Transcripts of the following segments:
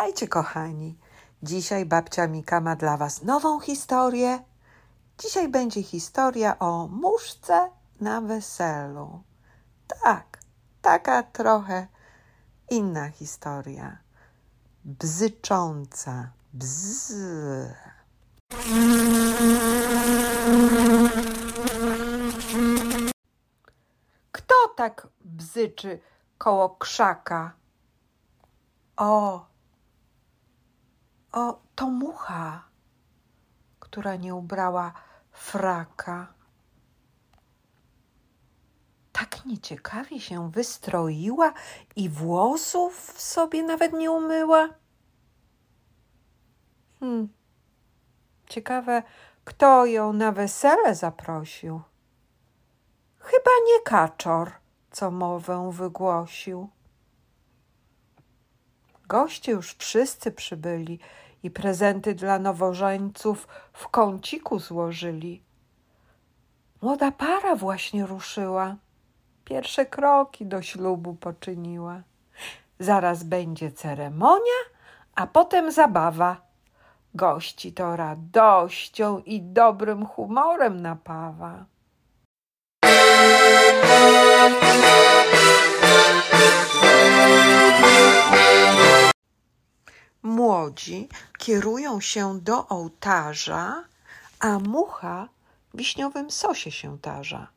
Witajcie, kochani. Dzisiaj babcia Mika ma dla Was nową historię. Dzisiaj będzie historia o muszce na weselu. Tak, taka trochę inna historia. Bzycząca. Bzz. Kto tak bzyczy koło krzaka? O, o, to mucha, która nie ubrała fraka. Tak nieciekawie się wystroiła i włosów sobie nawet nie umyła. Hmm. Ciekawe, kto ją na wesele zaprosił. Chyba nie kaczor, co mowę wygłosił. Goście już wszyscy przybyli i prezenty dla nowożeńców w kąciku złożyli. Młoda para właśnie ruszyła. Pierwsze kroki do ślubu poczyniła. Zaraz będzie ceremonia, a potem zabawa. Gości to radością i dobrym humorem napawa. Młodzi kierują się do ołtarza, a mucha w wiśniowym sosie się tarza.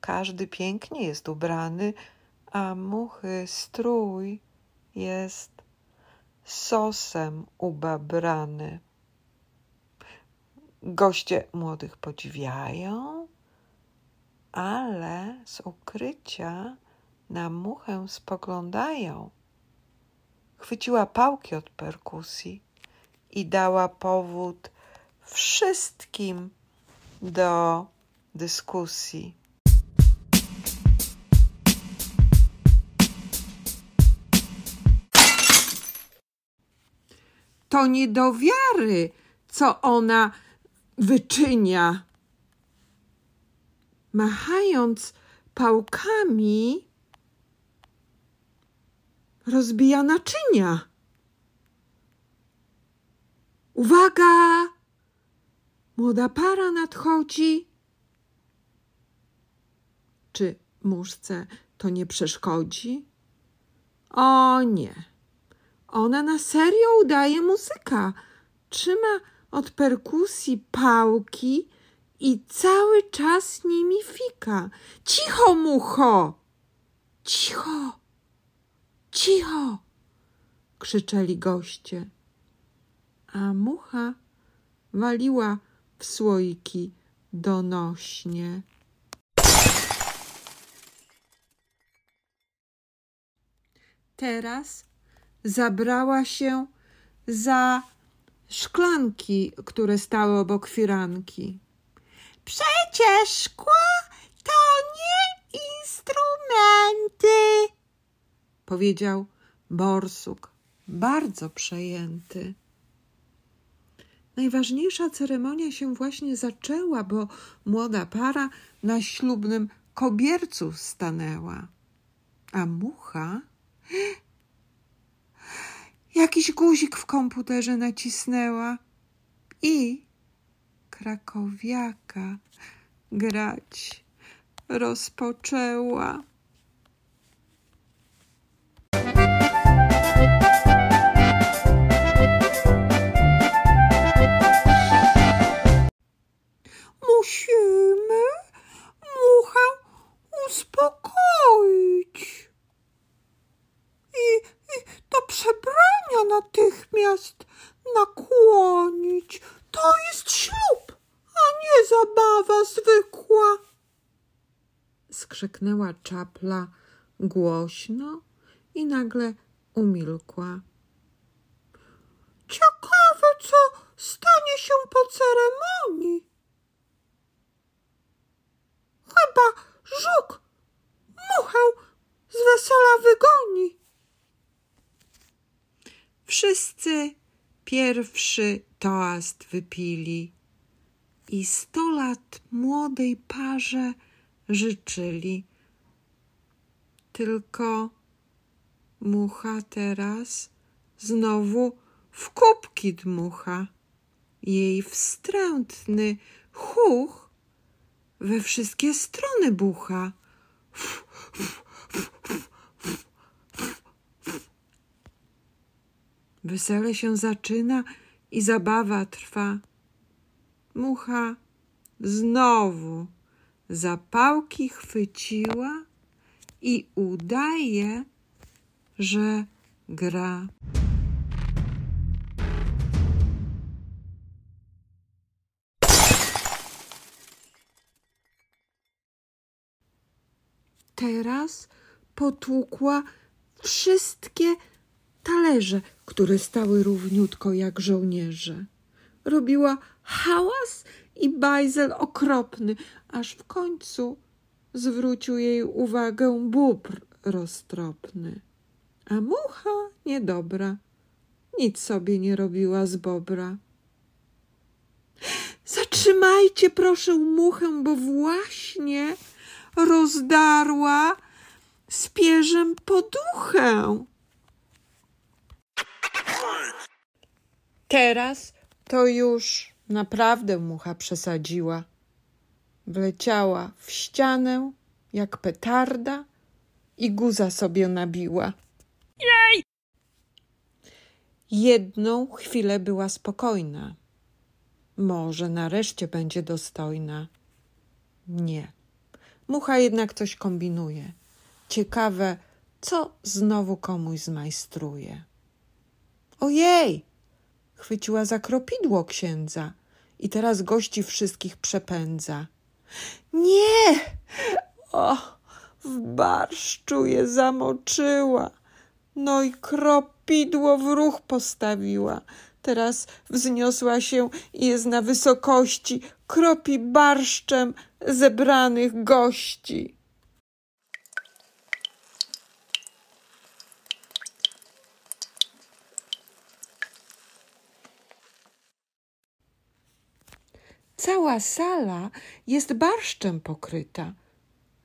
Każdy pięknie jest ubrany, a muchy strój jest sosem ubabrany. Goście młodych podziwiają, ale z ukrycia na muchę spoglądają. Chwyciła pałki od perkusji i dała powód wszystkim do dyskusji. To nie do wiary, co ona wyczynia. Machając pałkami, rozbija naczynia. Uwaga! Młoda para nadchodzi. Czy muszce to nie przeszkodzi? O nie. Ona na serio udaje muzyka. Trzyma od perkusji pałki i cały czas nimi fika. Cicho, mucho! Cicho! Cicho! krzyczeli goście. A mucha waliła w słoiki donośnie. Teraz zabrała się za szklanki, które stały obok firanki. Przecież szkło to nie instrumenty, powiedział borsuk, bardzo przejęty. Najważniejsza ceremonia się właśnie zaczęła, bo młoda para na ślubnym kobiercu stanęła. A mucha jakiś guzik w komputerze nacisnęła i krakowiaka grać rozpoczęła. Natychmiast nakłonić. To jest ślub, a nie zabawa zwykła. Skrzyknęła czapla głośno i nagle umilkła. Ciekawe, co stanie się po ceremonii. Chyba żuk muchę z wesela wygoni. Wszyscy pierwszy toast wypili i sto lat młodej parze życzyli. Tylko mucha teraz znowu w kubki dmucha. Jej wstrętny chuch we wszystkie strony bucha. Wesele się zaczyna i zabawa trwa. Mucha znowu zapałki chwyciła i udaje, że gra. Teraz potłukła wszystkie talerze, które stały równiutko jak żołnierze. Robiła hałas i bajzel okropny, aż w końcu zwrócił jej uwagę bóbr roztropny. A mucha niedobra nic sobie nie robiła z bobra. Zatrzymajcie proszę muchę, bo właśnie rozdarła z pierzem poduchę. Teraz to już naprawdę mucha przesadziła. Wleciała w ścianę jak petarda i guza sobie nabiła. Jej! Jedną chwilę była spokojna. Może nareszcie będzie dostojna. Nie. Mucha jednak coś kombinuje. Ciekawe, co znowu komuś zmajstruje. Ojej! Chwyciła za kropidło księdza i teraz gości wszystkich przepędza. Nie! O, w barszczu je zamoczyła. No i kropidło w ruch postawiła. Teraz wzniosła się i jest na wysokości, kropi barszczem zebranych gości. Cała sala jest barszczem pokryta.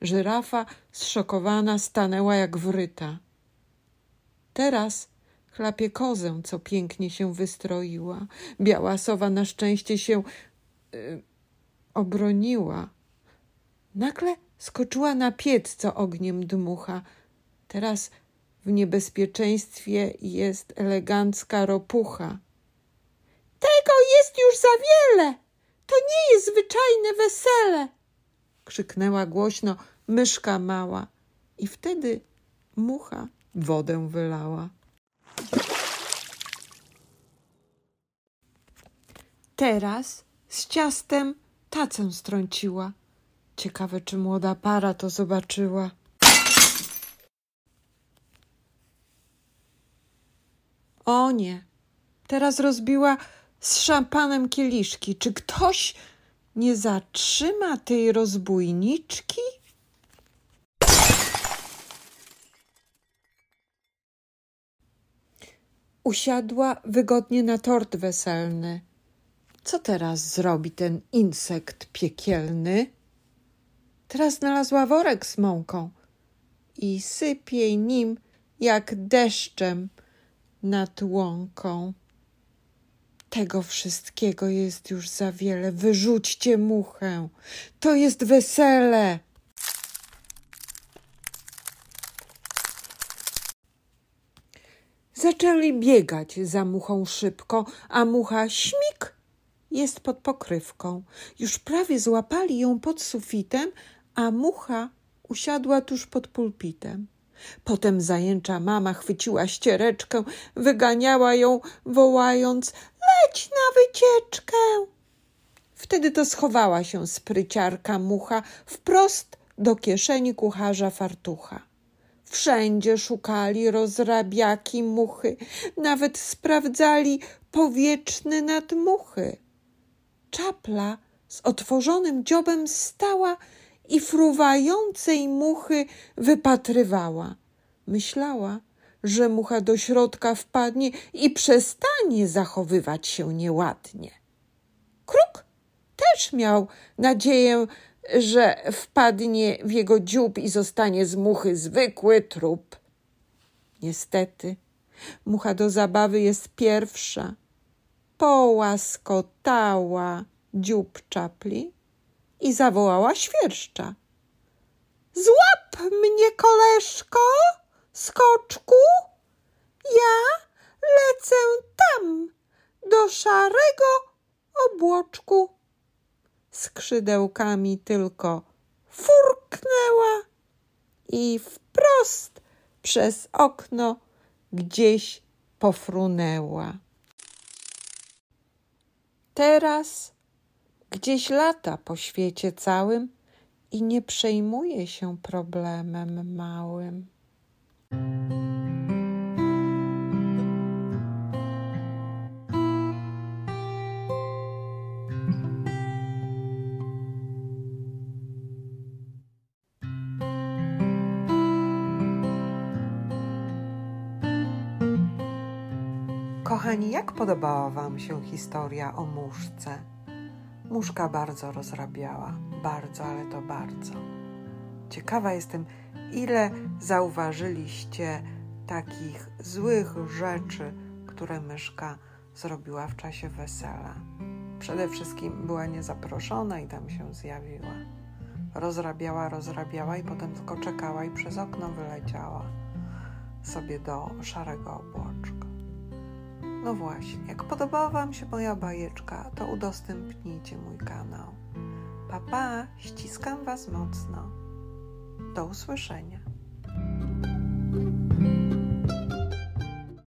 Żyrafa zszokowana stanęła jak wryta. Teraz chlapie kozę, co pięknie się wystroiła. Biała sowa na szczęście się yy, obroniła. Nagle skoczyła na piec, co ogniem dmucha. Teraz w niebezpieczeństwie jest elegancka ropucha. Tego jest już za wiele! To nie jest zwyczajne wesele! krzyknęła głośno myszka mała. I wtedy mucha wodę wylała. Teraz z ciastem tacę strąciła. Ciekawe, czy młoda para to zobaczyła. O nie, teraz rozbiła z szampanem kieliszki. Czy ktoś nie zatrzyma tej rozbójniczki? Usiadła wygodnie na tort weselny. Co teraz zrobi ten insekt piekielny? Teraz znalazła worek z mąką i sypie nim jak deszczem nad łąką. Tego wszystkiego jest już za wiele. Wyrzućcie muchę. To jest wesele. Zaczęli biegać za muchą szybko, a mucha śmik jest pod pokrywką. Już prawie złapali ją pod sufitem, a mucha usiadła tuż pod pulpitem. Potem zajęcza mama chwyciła ściereczkę, wyganiała ją, wołając: Leć na wycieczkę! Wtedy to schowała się spryciarka mucha wprost do kieszeni kucharza fartucha. Wszędzie szukali rozrabiaki muchy, nawet sprawdzali powietrzne nadmuchy. Czapla z otworzonym dziobem stała i fruwającej muchy wypatrywała. Myślała, że mucha do środka wpadnie i przestanie zachowywać się nieładnie. Kruk też miał nadzieję, że wpadnie w jego dziób i zostanie z muchy zwykły trup. Niestety, Mucha do zabawy jest pierwsza. Połaskotała dziób czapli i zawołała świerszcza. Złap mnie, koleżko, skoczku, ja lecę tam, do szarego obłoczku. Skrzydełkami tylko furknęła i wprost przez okno gdzieś pofrunęła. Teraz gdzieś lata po świecie całym i nie przejmuje się problemem małym. Kochani, jak podobała Wam się historia o muszce? Muszka bardzo rozrabiała, bardzo, ale to bardzo. Ciekawa jestem, ile zauważyliście takich złych rzeczy, które myszka zrobiła w czasie wesela. Przede wszystkim była niezaproszona i tam się zjawiła. Rozrabiała, rozrabiała i potem tylko czekała i przez okno wyleciała sobie do szarego obłoczka. No właśnie, jak podobała Wam się moja bajeczka, to udostępnijcie mój kanał. Papa, pa, ściskam Was mocno. Do usłyszenia.